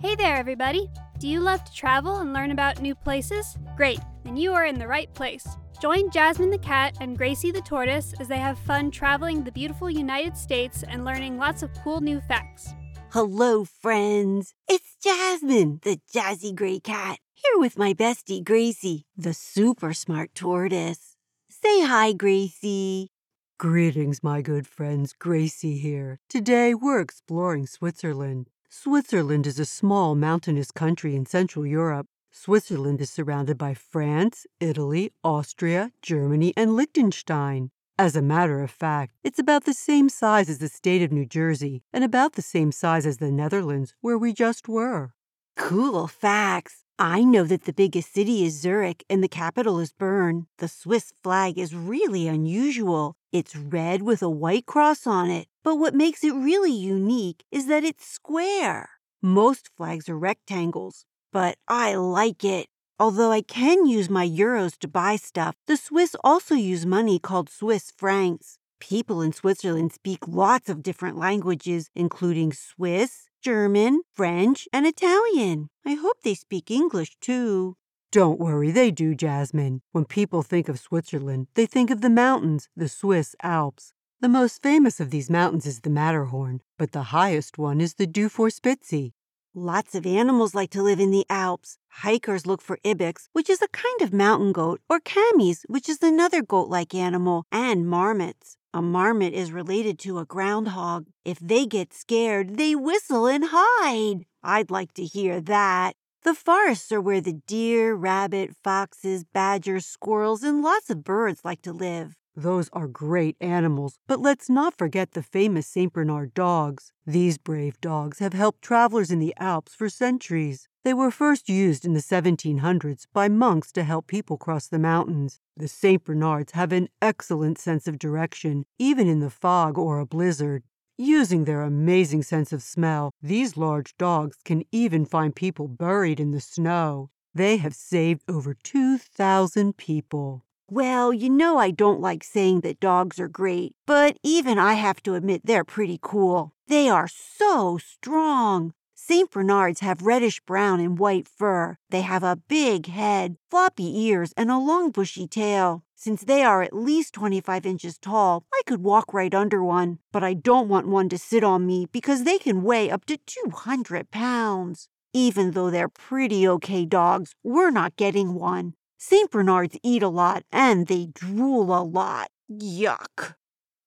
Hey there, everybody! Do you love to travel and learn about new places? Great, then you are in the right place. Join Jasmine the cat and Gracie the tortoise as they have fun traveling the beautiful United States and learning lots of cool new facts. Hello, friends. It's Jasmine, the jazzy gray cat, here with my bestie Gracie, the super smart tortoise. Say hi, Gracie. Greetings, my good friends. Gracie here. Today we're exploring Switzerland. Switzerland is a small mountainous country in Central Europe. Switzerland is surrounded by France, Italy, Austria, Germany, and Liechtenstein. As a matter of fact, it's about the same size as the state of New Jersey and about the same size as the Netherlands, where we just were. Cool facts. I know that the biggest city is Zurich and the capital is Bern. The Swiss flag is really unusual. It's red with a white cross on it. But what makes it really unique is that it's square. Most flags are rectangles, but I like it. Although I can use my euros to buy stuff, the Swiss also use money called Swiss francs. People in Switzerland speak lots of different languages, including Swiss, German, French, and Italian. I hope they speak English too. Don't worry, they do, Jasmine. When people think of Switzerland, they think of the mountains, the Swiss Alps. The most famous of these mountains is the Matterhorn, but the highest one is the Dufourspitze. Lots of animals like to live in the Alps. Hikers look for ibex, which is a kind of mountain goat, or camis, which is another goat like animal, and marmots. A marmot is related to a groundhog. If they get scared, they whistle and hide. I'd like to hear that. The forests are where the deer, rabbit, foxes, badgers, squirrels, and lots of birds like to live. Those are great animals, but let's not forget the famous St. Bernard dogs. These brave dogs have helped travelers in the Alps for centuries. They were first used in the 1700s by monks to help people cross the mountains. The St. Bernards have an excellent sense of direction, even in the fog or a blizzard. Using their amazing sense of smell, these large dogs can even find people buried in the snow. They have saved over 2,000 people. Well, you know I don't like saying that dogs are great, but even I have to admit they're pretty cool. They are so strong. St. Bernards have reddish brown and white fur. They have a big head, floppy ears, and a long bushy tail. Since they are at least 25 inches tall, I could walk right under one, but I don't want one to sit on me because they can weigh up to 200 pounds. Even though they're pretty okay dogs, we're not getting one. St. Bernards eat a lot and they drool a lot. Yuck.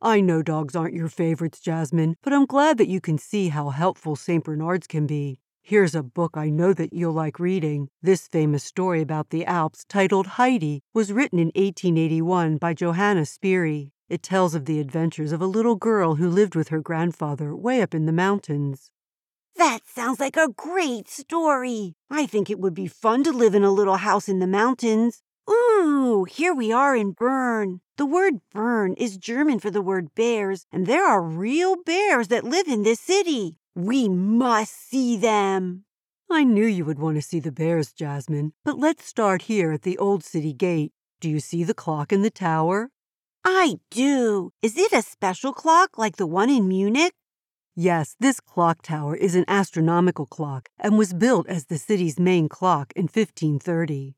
I know dogs aren't your favorites, Jasmine, but I'm glad that you can see how helpful St. Bernards can be. Here's a book I know that you'll like reading. This famous story about the Alps, titled Heidi, was written in 1881 by Johanna Spyri. It tells of the adventures of a little girl who lived with her grandfather way up in the mountains. That sounds like a great story. I think it would be fun to live in a little house in the mountains. Ooh, here we are in Bern. The word Bern is German for the word bears, and there are real bears that live in this city. We must see them. I knew you would want to see the bears, Jasmine, but let's start here at the old city gate. Do you see the clock in the tower? I do. Is it a special clock like the one in Munich? Yes, this clock tower is an astronomical clock and was built as the city's main clock in 1530.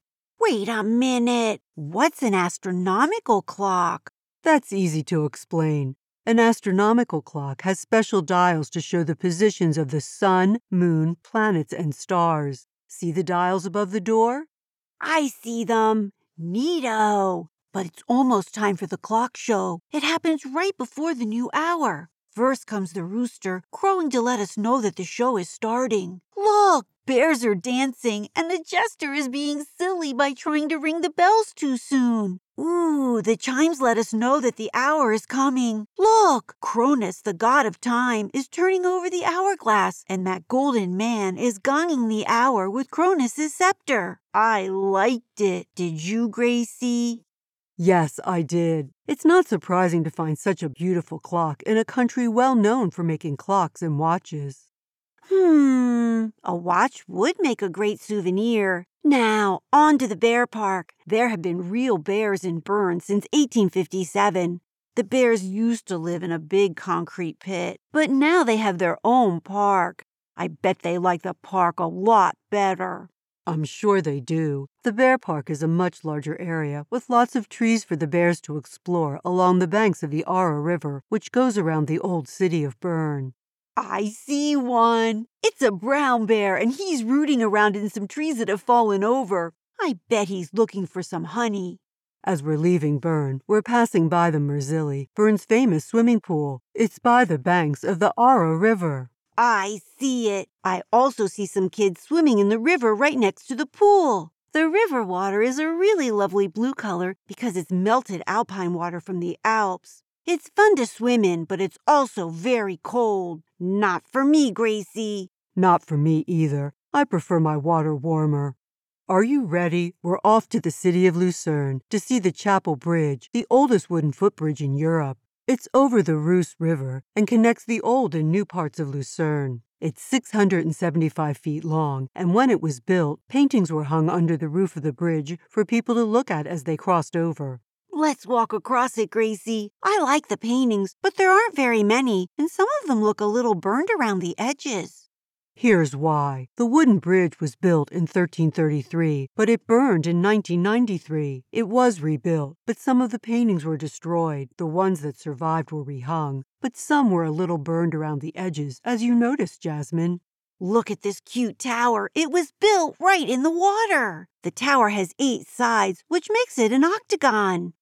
Wait a minute. What's an astronomical clock? That's easy to explain. An astronomical clock has special dials to show the positions of the sun, moon, planets, and stars. See the dials above the door? I see them. Neato. But it's almost time for the clock show. It happens right before the new hour. First comes the rooster, crowing to let us know that the show is starting. Look, bears are dancing, and the jester is being silly by trying to ring the bells too soon. Ooh, the chimes let us know that the hour is coming. Look, Cronus, the god of time, is turning over the hourglass, and that golden man is gonging the hour with Cronus's scepter. I liked it. Did you, Gracie? Yes, I did. It's not surprising to find such a beautiful clock in a country well known for making clocks and watches. Hmm, a watch would make a great souvenir. Now, on to the bear park. There have been real bears in Bern since 1857. The bears used to live in a big concrete pit, but now they have their own park. I bet they like the park a lot better. I'm sure they do. The bear park is a much larger area with lots of trees for the bears to explore along the banks of the Aare River, which goes around the old city of Bern. I see one. It's a brown bear, and he's rooting around in some trees that have fallen over. I bet he's looking for some honey. As we're leaving Bern, we're passing by the Marzili, Bern's famous swimming pool. It's by the banks of the Aare River. I see it. I also see some kids swimming in the river right next to the pool. The river water is a really lovely blue color because it's melted alpine water from the Alps. It's fun to swim in, but it's also very cold. Not for me, Gracie. Not for me either. I prefer my water warmer. Are you ready? We're off to the city of Lucerne to see the Chapel Bridge, the oldest wooden footbridge in Europe. It's over the Reuss River and connects the old and new parts of Lucerne. It's 675 feet long, and when it was built, paintings were hung under the roof of the bridge for people to look at as they crossed over. Let's walk across it, Gracie. I like the paintings, but there aren't very many, and some of them look a little burned around the edges. Here's why. The wooden bridge was built in 1333, but it burned in 1993. It was rebuilt, but some of the paintings were destroyed. The ones that survived were rehung, but some were a little burned around the edges, as you noticed, Jasmine. Look at this cute tower. It was built right in the water. The tower has eight sides, which makes it an octagon.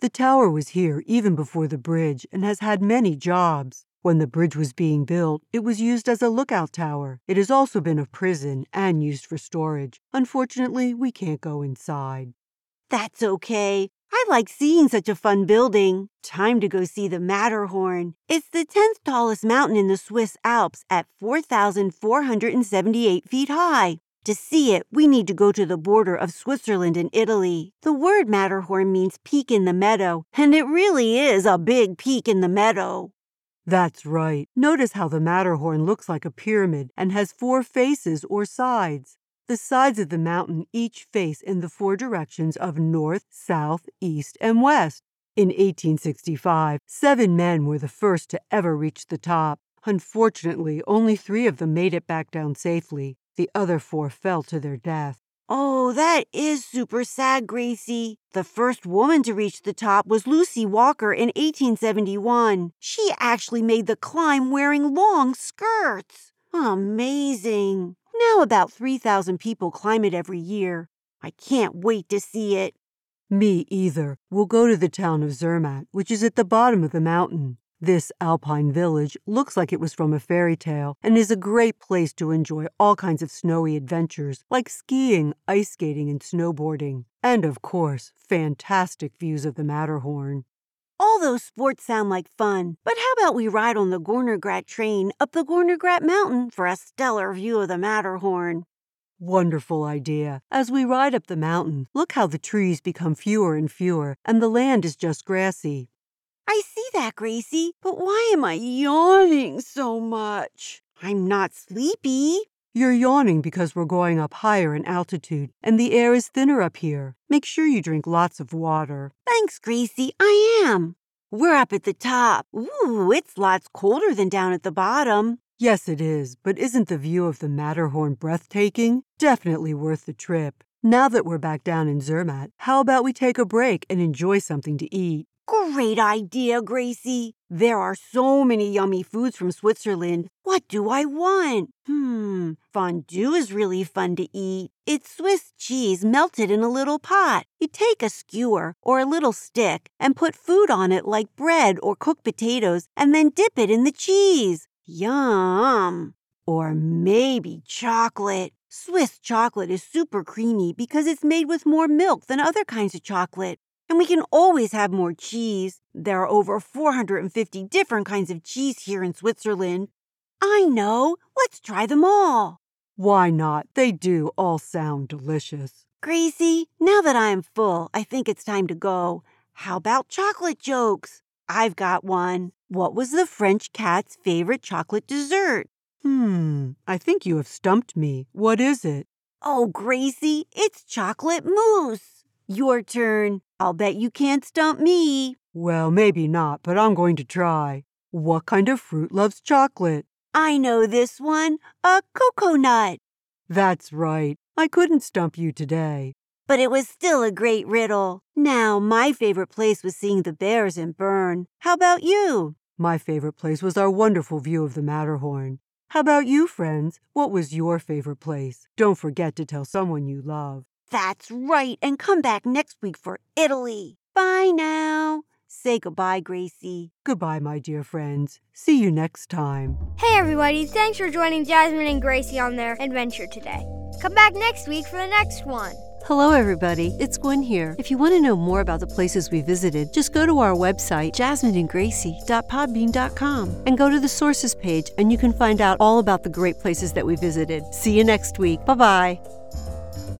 The tower was here even before the bridge and has had many jobs. When the bridge was being built, it was used as a lookout tower. It has also been a prison and used for storage. Unfortunately, we can't go inside. That's okay. I like seeing such a fun building. Time to go see the Matterhorn. It's the 10th tallest mountain in the Swiss Alps at 4,478 feet high. To see it, we need to go to the border of Switzerland and Italy. The word Matterhorn means peak in the meadow, and it really is a big peak in the meadow. That's right. Notice how the Matterhorn looks like a pyramid and has four faces or sides. The sides of the mountain each face in the four directions of north, south, east, and west. In 1865, seven men were the first to ever reach the top. Unfortunately, only three of them made it back down safely. The other four fell to their death. Oh, that is super sad, Gracie. The first woman to reach the top was Lucy Walker in 1871. She actually made the climb wearing long skirts. Amazing. Now about 3,000 people climb it every year. I can't wait to see it. Me either. We'll go to the town of Zermatt, which is at the bottom of the mountain. This alpine village looks like it was from a fairy tale and is a great place to enjoy all kinds of snowy adventures like skiing, ice skating, and snowboarding. And of course, fantastic views of the Matterhorn. All those sports sound like fun, but how about we ride on the Gornergrat train up the Gornergrat Mountain for a stellar view of the Matterhorn? Wonderful idea. As we ride up the mountain, look how the trees become fewer and fewer, and the land is just grassy. I see that, Gracie, but why am I yawning so much? I'm not sleepy. You're yawning because we're going up higher in altitude and the air is thinner up here. Make sure you drink lots of water. Thanks, Gracie. I am. We're up at the top. Ooh, it's lots colder than down at the bottom. Yes, it is, but isn't the view of the Matterhorn breathtaking? Definitely worth the trip. Now that we're back down in Zermatt, how about we take a break and enjoy something to eat? Great idea, Gracie. There are so many yummy foods from Switzerland. What do I want? Hmm, fondue is really fun to eat. It's Swiss cheese melted in a little pot. You take a skewer or a little stick and put food on it like bread or cooked potatoes and then dip it in the cheese. Yum! Or maybe chocolate. Swiss chocolate is super creamy because it's made with more milk than other kinds of chocolate. And we can always have more cheese. There are over 450 different kinds of cheese here in Switzerland. I know. Let's try them all. Why not? They do all sound delicious. Gracie, now that I am full, I think it's time to go. How about chocolate jokes? I've got one. What was the French cat's favorite chocolate dessert? Hmm, I think you have stumped me. What is it? Oh, Gracie, it's chocolate mousse. Your turn. I'll bet you can't stump me. Well, maybe not, but I'm going to try. What kind of fruit loves chocolate? I know this one a coconut. That's right. I couldn't stump you today. But it was still a great riddle. Now, my favorite place was seeing the bears in Bern. How about you? My favorite place was our wonderful view of the Matterhorn. How about you, friends? What was your favorite place? Don't forget to tell someone you love. That's right, and come back next week for Italy. Bye now. Say goodbye, Gracie. Goodbye, my dear friends. See you next time. Hey, everybody. Thanks for joining Jasmine and Gracie on their adventure today. Come back next week for the next one. Hello, everybody. It's Gwen here. If you want to know more about the places we visited, just go to our website, jasmineandgracie.podbean.com, and go to the sources page, and you can find out all about the great places that we visited. See you next week. Bye bye.